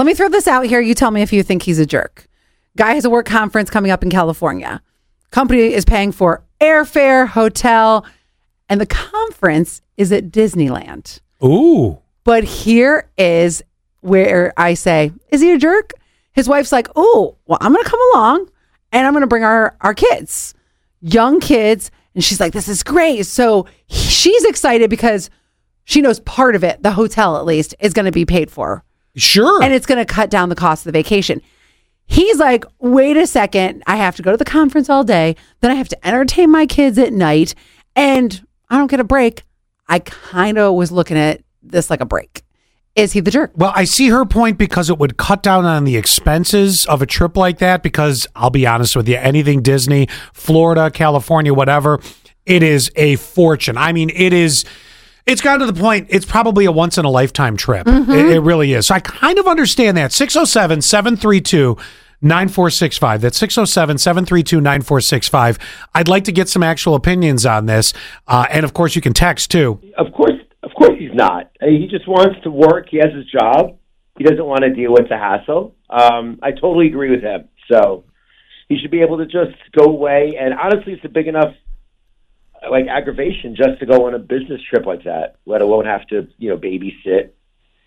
Let me throw this out here. You tell me if you think he's a jerk. Guy has a work conference coming up in California. Company is paying for airfare, hotel, and the conference is at Disneyland. Ooh. But here is where I say, is he a jerk? His wife's like, oh, well, I'm going to come along and I'm going to bring our, our kids, young kids. And she's like, this is great. So he- she's excited because she knows part of it, the hotel at least, is going to be paid for. Sure. And it's going to cut down the cost of the vacation. He's like, wait a second. I have to go to the conference all day. Then I have to entertain my kids at night. And I don't get a break. I kind of was looking at this like a break. Is he the jerk? Well, I see her point because it would cut down on the expenses of a trip like that. Because I'll be honest with you, anything Disney, Florida, California, whatever, it is a fortune. I mean, it is. It's gotten to the point, it's probably a once in a lifetime trip. Mm-hmm. It, it really is. So I kind of understand that. 607 732 9465. That's 607 732 9465. I'd like to get some actual opinions on this. Uh, and of course, you can text too. Of course, of course, he's not. Uh, He just wants to work. He has his job. He doesn't want to deal with the hassle. Um, I totally agree with him. So he should be able to just go away. And honestly, it's a big enough like aggravation just to go on a business trip like that, let alone have to you know babysit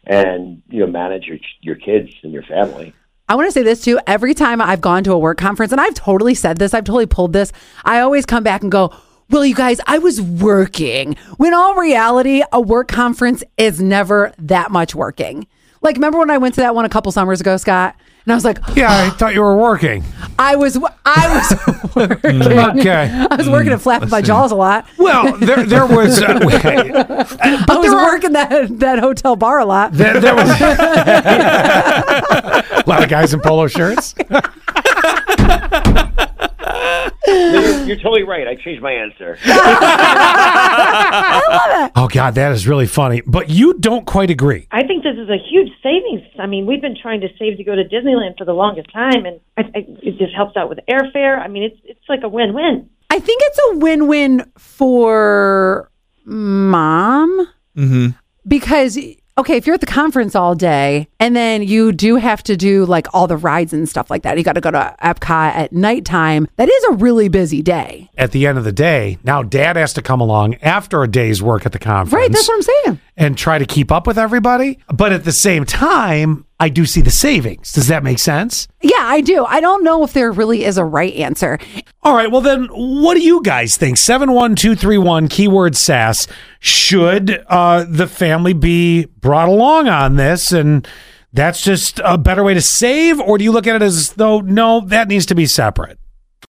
and you know manage your your kids and your family. I want to say this too. Every time I've gone to a work conference, and I've totally said this, I've totally pulled this, I always come back and go, well, you guys, I was working. When all reality, a work conference is never that much working. Like, remember when I went to that one a couple summers ago, Scott? And I was like, Yeah, I thought you were working. I was, I was working. Okay. I was working at flapping my jaws a lot. Well, there, there was. Uh, okay. I was working that that hotel bar a lot. There, there was a lot of guys in polo shirts. You're, you're totally right. I changed my answer. Oh God, that is really funny. But you don't quite agree. I think this is a huge savings. I mean, we've been trying to save to go to Disneyland for the longest time, and I, I, it just helps out with airfare. I mean, it's it's like a win-win. I think it's a win-win for mom mhm because okay, if you're at the conference all day and then you do have to do like all the rides and stuff like that, you got to go to Epcot at nighttime. That is a really busy day, At the end of the day, now Dad has to come along after a day's work at the conference, right? That's what I'm saying. and try to keep up with everybody. But at the same time, I do see the savings. Does that make sense? Yeah, I do. I don't know if there really is a right answer. All right. Well, then, what do you guys think? 71231, keyword SAS. Should uh, the family be brought along on this? And that's just a better way to save? Or do you look at it as though, no, that needs to be separate?